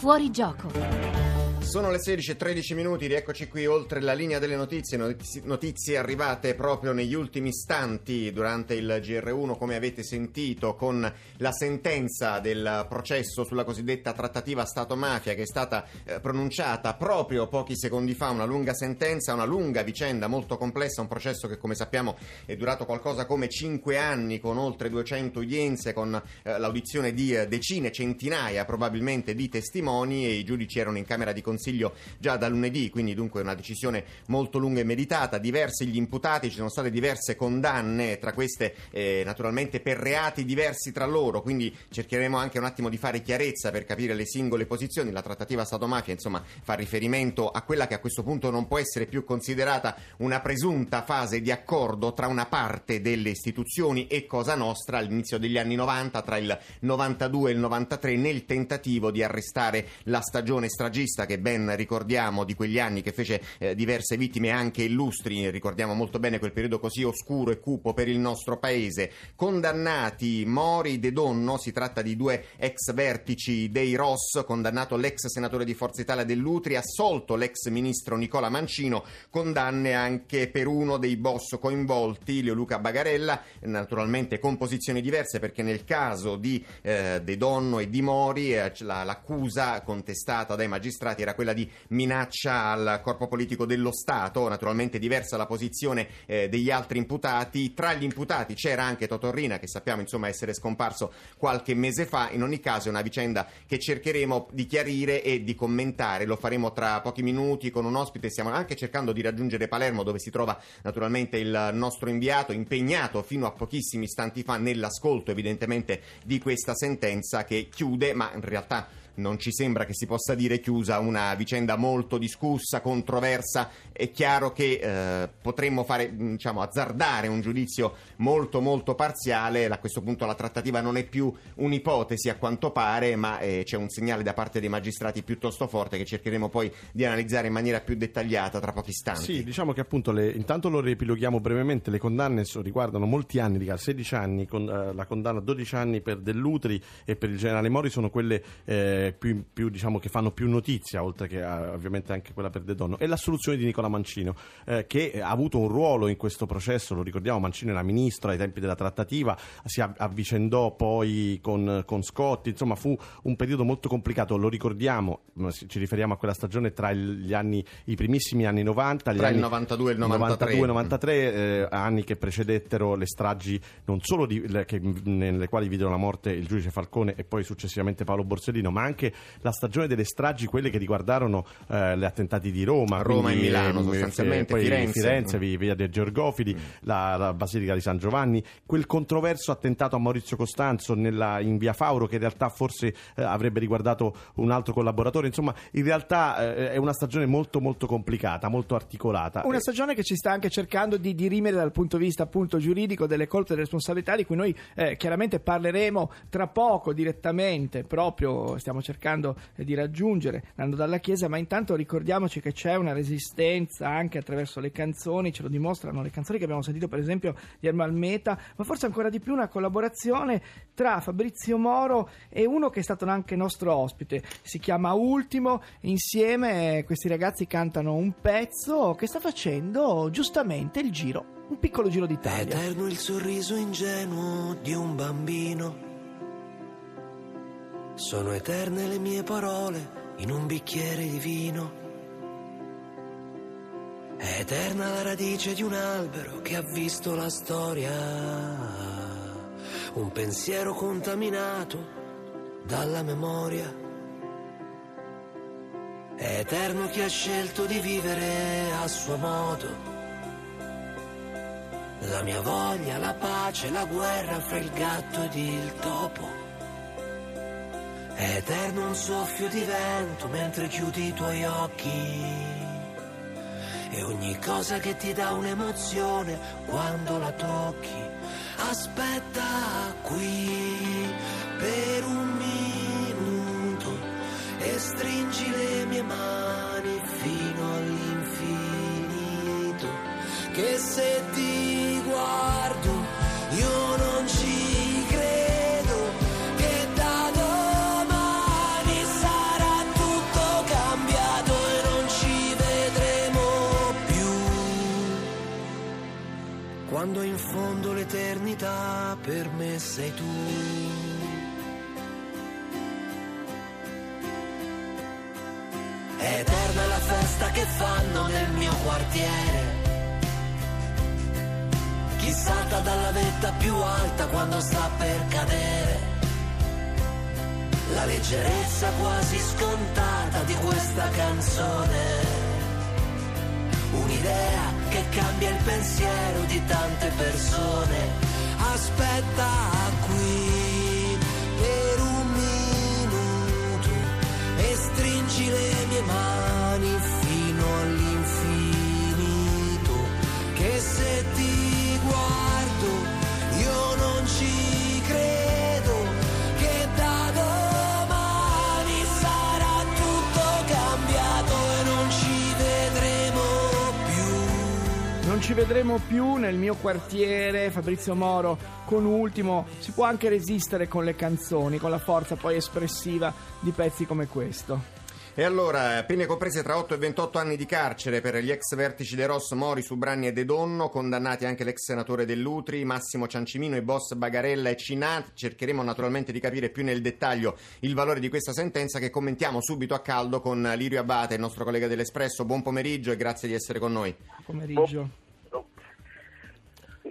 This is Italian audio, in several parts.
Fuori gioco. Sono le 16.13 minuti, rieccoci qui oltre la linea delle notizie, notizie arrivate proprio negli ultimi istanti durante il GR1, come avete sentito, con la sentenza del processo sulla cosiddetta trattativa Stato-mafia che è stata eh, pronunciata proprio pochi secondi fa, una lunga sentenza, una lunga vicenda molto complessa, un processo che come sappiamo è durato qualcosa come 5 anni con oltre 200 udienze, con eh, l'audizione di eh, decine, centinaia probabilmente di testimoni e i giudici erano in Camera di Consiglio Consiglio già da lunedì, quindi dunque una decisione molto lunga e meditata. Diversi gli imputati, ci sono state diverse condanne, tra queste eh, naturalmente per reati diversi tra loro, quindi cercheremo anche un attimo di fare chiarezza per capire le singole posizioni. La trattativa Stato-mafia insomma fa riferimento a quella che a questo punto non può essere più considerata una presunta fase di accordo tra una parte delle istituzioni e Cosa Nostra all'inizio degli anni 90, tra il 92 e il 93, nel tentativo di arrestare la stagione stragista che ben ben ricordiamo di quegli anni che fece eh, diverse vittime anche illustri, ricordiamo molto bene quel periodo così oscuro e cupo per il nostro paese. Condannati Mori De Donno, si tratta di due ex vertici dei Ross, condannato l'ex senatore di Forza Italia dell'Utri, assolto l'ex ministro Nicola Mancino, condanne anche per uno dei boss coinvolti, Leoluca Bagarella, naturalmente con posizioni diverse perché nel caso di eh, De Donno e di Mori eh, l'accusa contestata dai magistrati era quella di minaccia al corpo politico dello Stato, naturalmente diversa la posizione eh, degli altri imputati. Tra gli imputati c'era anche Totorrina, che sappiamo insomma essere scomparso qualche mese fa. In ogni caso è una vicenda che cercheremo di chiarire e di commentare. Lo faremo tra pochi minuti con un ospite. Stiamo anche cercando di raggiungere Palermo, dove si trova naturalmente il nostro inviato, impegnato fino a pochissimi istanti fa nell'ascolto evidentemente di questa sentenza che chiude, ma in realtà non ci sembra che si possa dire chiusa una vicenda molto discussa, controversa. È chiaro che eh, potremmo fare, diciamo, azzardare un giudizio molto molto parziale. A questo punto la trattativa non è più un'ipotesi a quanto pare, ma eh, c'è un segnale da parte dei magistrati piuttosto forte che cercheremo poi di analizzare in maniera più dettagliata tra pochi istanti. Sì, diciamo che appunto le, intanto lo riepiloghiamo brevemente, le condanne riguardano molti anni, 16 anni, con eh, la condanna a 12 anni per Dell'Utri e per il generale Mori sono quelle eh, più, più, diciamo, che fanno più notizia, oltre che a, ovviamente anche quella per De Donno, è l'assoluzione di Nicola Mancino, eh, che ha avuto un ruolo in questo processo, lo ricordiamo, Mancino era ministro ai tempi della trattativa, si avvicendò poi con, con Scotti, insomma fu un periodo molto complicato, lo ricordiamo, ci riferiamo a quella stagione tra gli anni, i primissimi anni 90, tra anni, il 92 e il 93, 92, 93 eh, anni che precedettero le stragi non solo di, le, che, nelle quali videro la morte il giudice Falcone e poi successivamente Paolo Borsellino, ma anche la stagione delle stragi, quelle che riguardarono eh, gli attentati di Roma, Roma quindi, e Milano eh, sostanzialmente, poi Firenze, Firenze via dei Georgofili, mm. la, la, Basilica di San Giovanni, quel controverso attentato a Maurizio Costanzo nella, in via Fauro che in realtà forse eh, avrebbe riguardato un altro collaboratore, insomma in realtà eh, è una stagione molto molto complicata, molto articolata. Una stagione che ci sta anche cercando di dirimere dal punto di vista appunto giuridico delle colpe e delle responsabilità di cui noi eh, chiaramente parleremo tra poco direttamente, proprio stiamo cercando cercando di raggiungere andando dalla Chiesa, ma intanto ricordiamoci che c'è una resistenza anche attraverso le canzoni, ce lo dimostrano le canzoni che abbiamo sentito per esempio di Ermal Meta, ma forse ancora di più una collaborazione tra Fabrizio Moro e uno che è stato anche nostro ospite, si chiama Ultimo, insieme questi ragazzi cantano un pezzo che sta facendo giustamente il giro un piccolo giro d'Italia. È eterno il sorriso ingenuo di un bambino sono eterne le mie parole in un bicchiere di vino. È eterna la radice di un albero che ha visto la storia. Un pensiero contaminato dalla memoria. È eterno chi ha scelto di vivere a suo modo. La mia voglia, la pace, la guerra fra il gatto ed il topo. Eterno un soffio di vento mentre chiudi i tuoi occhi. E ogni cosa che ti dà un'emozione quando la tocchi. Aspetta qui per un minuto e stringi le mie mani fino all'infinito. Che se ti sei tu. Eterna è la festa che fanno nel mio quartiere. Chi salta dalla vetta più alta quando sta per cadere. La leggerezza quasi scontata di questa canzone. Un'idea che cambia il pensiero di tante persone. Aspetta qui per un minuto e stringi le mie mani fino all'infinito. Che se ti guardo io non ci Non ci vedremo più nel mio quartiere, Fabrizio Moro con Ultimo. Si può anche resistere con le canzoni, con la forza poi espressiva di pezzi come questo. E allora, pene comprese tra 8 e 28 anni di carcere per gli ex vertici De Ross, Mori, Subranni e De Donno, condannati anche l'ex senatore Dell'Utri, Massimo Ciancimino, i boss Bagarella e Cinat. Cercheremo naturalmente di capire più nel dettaglio il valore di questa sentenza che commentiamo subito a caldo con Lirio Abate, il nostro collega dell'Espresso. Buon pomeriggio e grazie di essere con noi. Pomeriggio.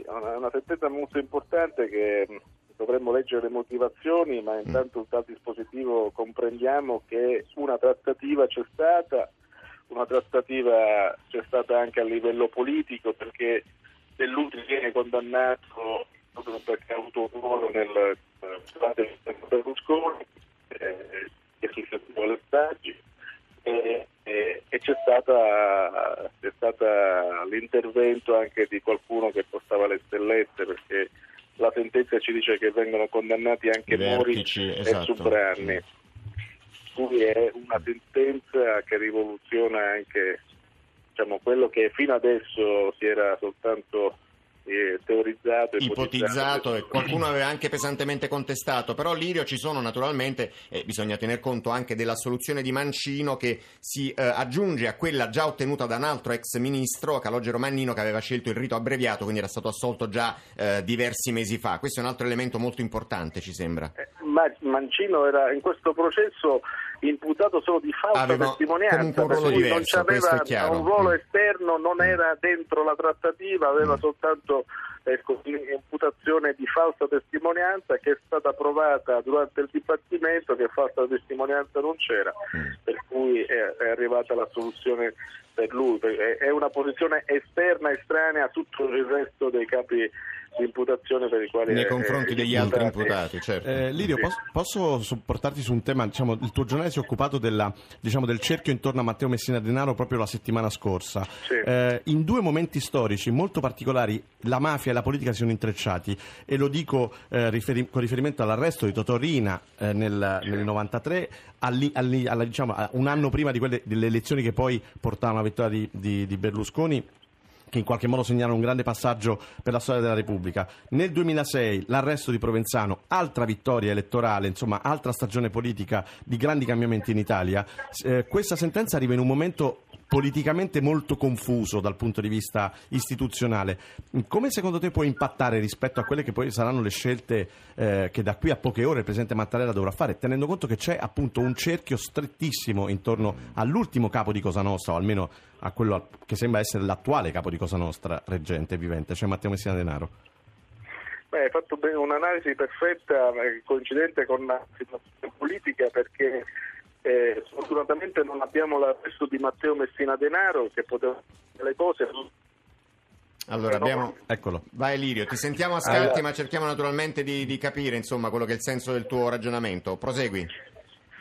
È una, una sentenza molto importante che mh, dovremmo leggere le motivazioni, ma intanto dal dispositivo comprendiamo che una trattativa c'è stata, una trattativa c'è stata anche a livello politico perché Dell'Utri viene condannato perché ha avuto un ruolo nel eh, Berlusconi eh, e successivo alle stragi. e, e- e c'è, stata, c'è stata l'intervento anche di qualcuno che portava le stellette perché la sentenza ci dice che vengono condannati anche Mori vertici, e esatto. Subranni cui è una sentenza che rivoluziona anche diciamo, quello che fino adesso si era soltanto eh, teorizzato ipotizzato e qualcuno aveva anche pesantemente contestato, però Lirio ci sono naturalmente, e bisogna tener conto anche della soluzione di Mancino che si eh, aggiunge a quella già ottenuta da un altro ex ministro, Calogero Mannino, che aveva scelto il rito abbreviato, quindi era stato assolto già eh, diversi mesi fa. Questo è un altro elemento molto importante, ci sembra. Eh, Ma Mancino era in questo processo imputato solo di falsa Aveva testimonianza, un per ruolo cui diverso, un ruolo Mm. esterno, non era dentro la trattativa, aveva Mm. soltanto ecco, imputazione di falsa testimonianza che è stata provata durante il dibattimento che falsa testimonianza non c'era, Mm. per cui è, è arrivata la soluzione per lui, è è una posizione esterna, estranea a tutto il resto dei capi di imputazione per i quali Nei confronti è degli altri imputato. imputati, certo. Eh, Lirio, Sì. posso, posso supportarti su un tema? Diciamo, il tuo giornale si è occupato della, diciamo, del cerchio intorno a Matteo Messina Denaro proprio la settimana scorsa. Sì. Eh, in due momenti storici molto particolari la mafia e la politica si sono intrecciati e lo dico eh, riferi- con riferimento all'arresto di Totò Rina eh, nel, nel 93, alli- alli- alla- diciamo, un anno prima di quelle, delle elezioni che poi portarono alla vittoria di- di- di Berlusconi che in qualche modo segnarono un grande passaggio per la storia della Repubblica. Nel 2006 l'arresto di Provenzano, altra vittoria elettorale, insomma altra stagione politica di grandi cambiamenti in Italia. Eh, questa sentenza arriva in un momento politicamente molto confuso dal punto di vista istituzionale. Come secondo te può impattare rispetto a quelle che poi saranno le scelte eh, che da qui a poche ore il Presidente Mattarella dovrà fare, tenendo conto che c'è appunto un cerchio strettissimo intorno all'ultimo capo di Cosa Nostra, o almeno a quello che sembra essere l'attuale capo di Cosa Nostra, reggente, vivente, cioè Matteo Messina Denaro. Beh, hai fatto un'analisi perfetta, eh, coincidente con la situazione politica, perché eh, sfortunatamente non abbiamo l'arresto di Matteo Messina Denaro, che poteva fare le cose. Allora, abbiamo... Eccolo. Vai Lirio, ti sentiamo a scatti, Allora. ma cerchiamo naturalmente di, di capire insomma quello che è il senso del tuo ragionamento. Prosegui.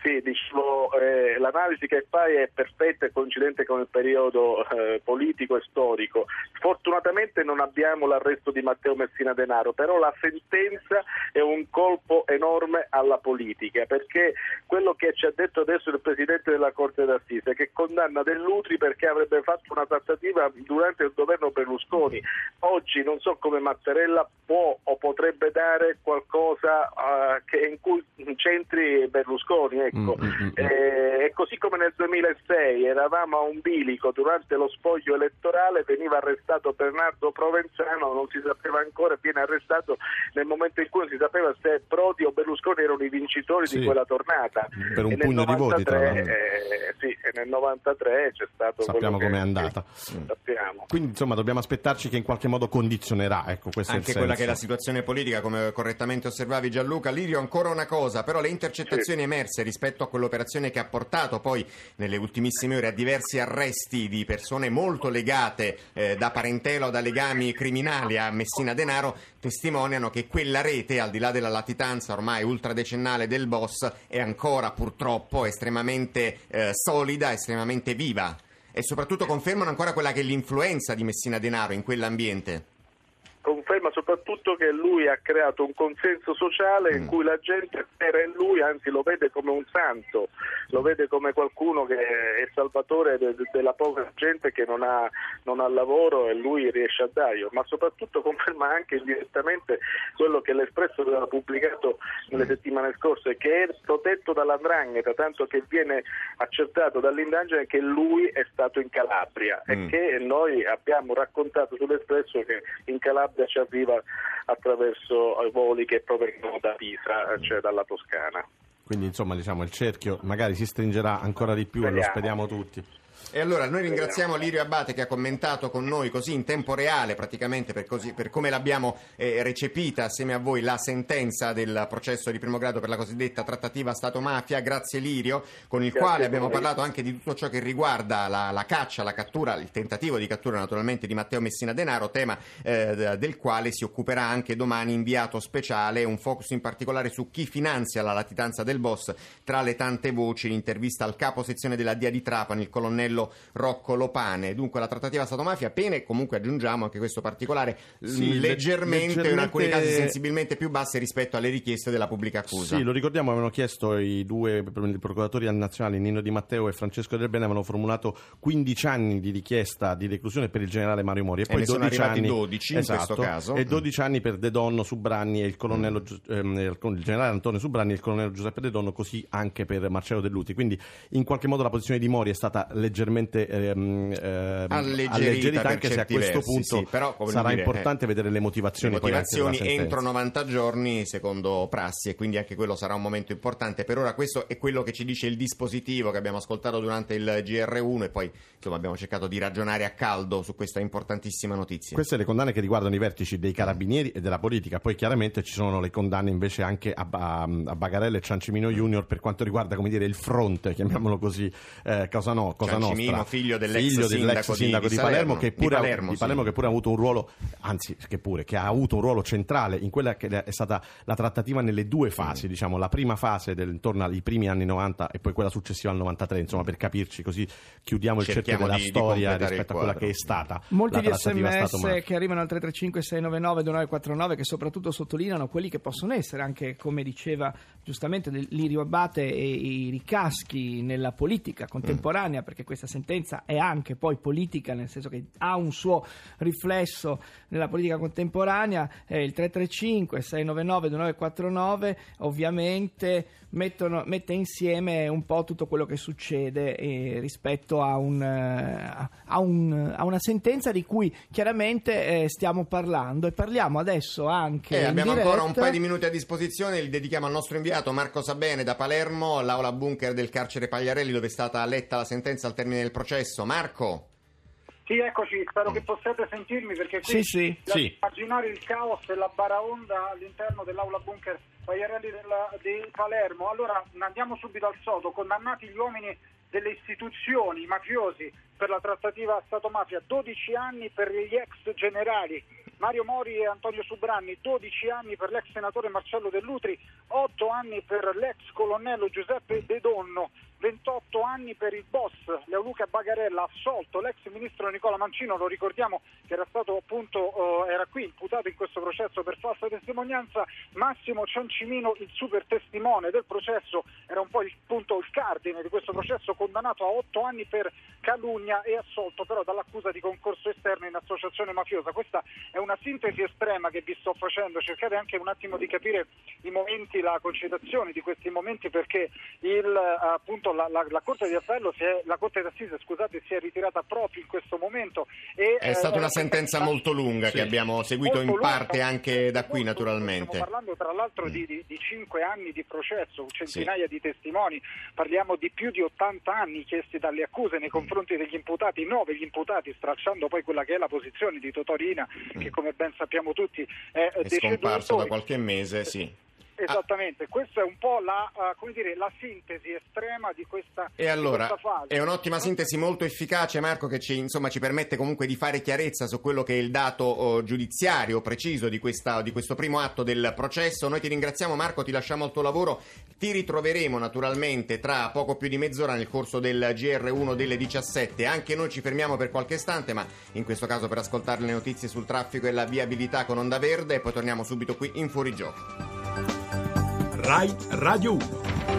Sì, dicevo, eh, l'analisi che fai è perfetta e coincidente con il periodo eh, politico e storico. Sfortunatamente non abbiamo l'arresto di Matteo Messina Denaro, però la sentenza è un colpo enorme alla politica, perché quello che ci ha detto adesso il Presidente della Corte d'Assise, che condanna Dell'Utri perché avrebbe fatto una trattativa durante il governo Berlusconi, oggi non so come Mattarella può o potrebbe dare qualcosa eh, che- in cui centri Berlusconi. Ecco. Mm, mm, mm, mm. Eh, e così come nel 2006 eravamo a un bilico durante lo spoglio elettorale, veniva arrestato Bernardo Provenzano, non si sapeva ancora, viene arrestato nel momento in cui non si sapeva se Prodi o Berlusconi erano i vincitori Sì. di quella tornata. Per un E nel pugno di voti, tra 93, l'altro. eh, sì, e nel 93 c'è stato Sappiamo com'è andata. sì, sappiamo. Quindi insomma dobbiamo aspettarci che in qualche modo condizionerà, ecco, questo Anche è il quella che è la situazione politica, come correttamente osservavi Gianluca. Lirio, ancora una cosa, però le intercettazioni emerse rispetto a quell'operazione che ha portato poi nelle ultimissime ore a diversi arresti di persone molto legate eh, da parentela o da legami criminali a Messina Denaro testimoniano che quella rete, al di là della latitanza ormai ultradecennale del boss, è ancora purtroppo estremamente eh, solida, estremamente viva. E soprattutto confermano ancora quella che è l'influenza di Messina Denaro in quell'ambiente. Conferma soprattutto che lui ha creato un consenso sociale in Mm. cui la gente spera in lui, anzi lo vede come un santo, lo vede come qualcuno che è salvatore de- de- della povera gente che non ha, non ha lavoro e lui riesce a darglielo, ma soprattutto conferma anche indirettamente quello che l'Espresso aveva pubblicato nelle settimane scorse, che è protetto dall'andrangheta, tanto che viene accertato dall'indagine che lui è stato in Calabria Mm. e che noi abbiamo raccontato sull'Espresso che in Calabria ci arriva attraverso i voli che provengono da Pisa, cioè dalla Toscana. Quindi insomma diciamo il cerchio magari si stringerà ancora di più e lo Speriamo. speriamo tutti. E allora noi ringraziamo Lirio Abate che ha commentato con noi così in tempo reale, praticamente per, così- per come l'abbiamo eh, recepita assieme a voi la sentenza del processo di primo grado per la cosiddetta trattativa Stato-mafia. Grazie Lirio, con il Grazie quale abbiamo parlato anche di tutto ciò che riguarda la, la caccia, la cattura, il tentativo di cattura naturalmente di Matteo Messina Denaro, tema eh, del quale si occuperà anche domani inviato speciale, un focus in particolare su chi finanzia la latitanza del boss. Tra le tante voci, l'intervista al capo sezione della DIA di Trapani, il colonnello Rocco Lopane. Dunque la trattativa Stato-mafia, pene comunque aggiungiamo anche questo particolare Sì, mh, leggermente, in alcuni leggermente- casi sensibilmente più basse rispetto alle richieste della pubblica accusa. Sì, lo ricordiamo, avevano chiesto i due i procuratori nazionali, Nino Di Matteo e Francesco Del Bene, avevano formulato 15 anni di richiesta di reclusione per il generale Mario Mori e, poi sono 12 arrivati anni 12 in esatto, questo caso. e Mm. 12 anni per De Donno, Subranni e il colonnello Gius- ehm, il generale Antonio Subranni e il colonnello Giuseppe De Donno, così anche per Marcello Delluti. Quindi in qualche modo la posizione di Mori è stata leggermente ehm, ehm, Alleggerita per anche se a questo versi, punto sì, però, sarà dire, importante eh, vedere le Le motivazioni, della motivazioni entro 90 giorni secondo prassi e quindi anche quello sarà un momento importante. Per ora questo è quello che ci dice il dispositivo che abbiamo ascoltato durante il GR1 e poi insomma abbiamo cercato di ragionare a caldo su questa importantissima notizia. Queste le condanne che riguardano i vertici dei carabinieri e della politica, poi chiaramente ci sono le condanne invece anche a, a, a Bagarella e Ciancimino Junior per quanto riguarda come dire il fronte, chiamiamolo così, eh, Cosa, no, cosa Ciancimino, Nostra. figlio dell'ex Figlio sindaco di- sindaco di di, Palermo, Salerno, che di pure, ha- Palermo, di sì. Palermo che pure ha avuto un ruolo, anzi che pure, che ha avuto un ruolo centrale in quella che è stata la trattativa nelle due fasi, Mm. diciamo la prima fase del, intorno ai primi anni 90 e poi quella successiva al 93, insomma per capirci così chiudiamo il cerchio della di- di storia rispetto a quella che è stata Molti la di sms che arrivano al 335 699 2949 che soprattutto sottolineano quelli che possono essere anche come diceva giustamente Lirio Abate e i ricaschi nella politica contemporanea perché questa sentenza è anche poi politica nel senso che ha un suo riflesso nella politica contemporanea eh, il 335 699 2949 ovviamente mettono- mette insieme un po' tutto quello che succede eh, rispetto a, un, eh, a un- a una sentenza di cui chiaramente eh, stiamo parlando. E parliamo adesso anche Eh, abbiamo ancora un diretta- paio di minuti a disposizione, li dedichiamo al nostro inviato Marco Sabene da Palermo, all'aula bunker del carcere Pagliarelli dove è stata letta la sentenza al termine del processo. Marco? Sì, eccoci, spero che possiate sentirmi perché Sì, qui sì. da Sì. immaginare il caos e la baraonda all'interno dell'aula bunker Pagliarelli della- di Palermo. Allora andiamo subito al sodo, condannati gli uomini delle istituzioni, i mafiosi per la trattativa Stato-mafia, 12 anni per gli ex generali Mario Mori e Antonio Subranni, 12 anni per l'ex senatore Marcello Dell'Utri, 8 anni per l'ex colonnello Giuseppe De Donno, 28 anni per il boss Leoluca Bagarella, assolto l'ex ministro Nicola Mancino, lo ricordiamo che era stato appunto eh, era qui imputato in questo processo per falsa testimonianza, Massimo Ciancimino, il super testimone del processo, era un po' il punto il cardine di questo processo, condannato a 8 anni per calunnia e assolto però dall'accusa di concorso esterno in associazione mafiosa. Questa è una sintesi estrema che vi sto facendo, cercate anche un attimo di capire i momenti, la concitazione di questi momenti perché il, appunto, la, la, la, Corte di Appello, si è, la Corte d'Assise scusate, si è ritirata proprio in questo momento. E, è stata eh, una sentenza molto lunga sì. che abbiamo seguito in parte anche da qui naturalmente. Stiamo parlando tra l'altro mm. di, di, di 5 anni di processo, centinaia sì. di testimoni, parliamo di più di 80 anni chiesti dalle accuse nei confronti degli imputati, 9 gli imputati, stracciando poi quella che è la posizione di Totorina, mm. che come ben sappiamo tutti è, è scomparso da qualche mese, sì. Esattamente, ah. questa è un po' la, uh, dire, la, sintesi estrema di questa, e allora, di questa fase. È un'ottima sintesi molto efficace Marco che ci, insomma, ci, permette comunque di fare chiarezza su quello che è il dato oh, giudiziario preciso di, questa, di, questo primo atto del processo. Noi ti ringraziamo Marco, ti lasciamo al tuo lavoro, ti ritroveremo naturalmente tra poco più di mezz'ora nel corso del GR1 delle 17. Anche noi ci fermiamo per qualche istante, ma in questo caso per ascoltare le notizie sul traffico e la viabilità con Onda Verde e poi torniamo subito qui in Fuorigioco. Rai Radio 1.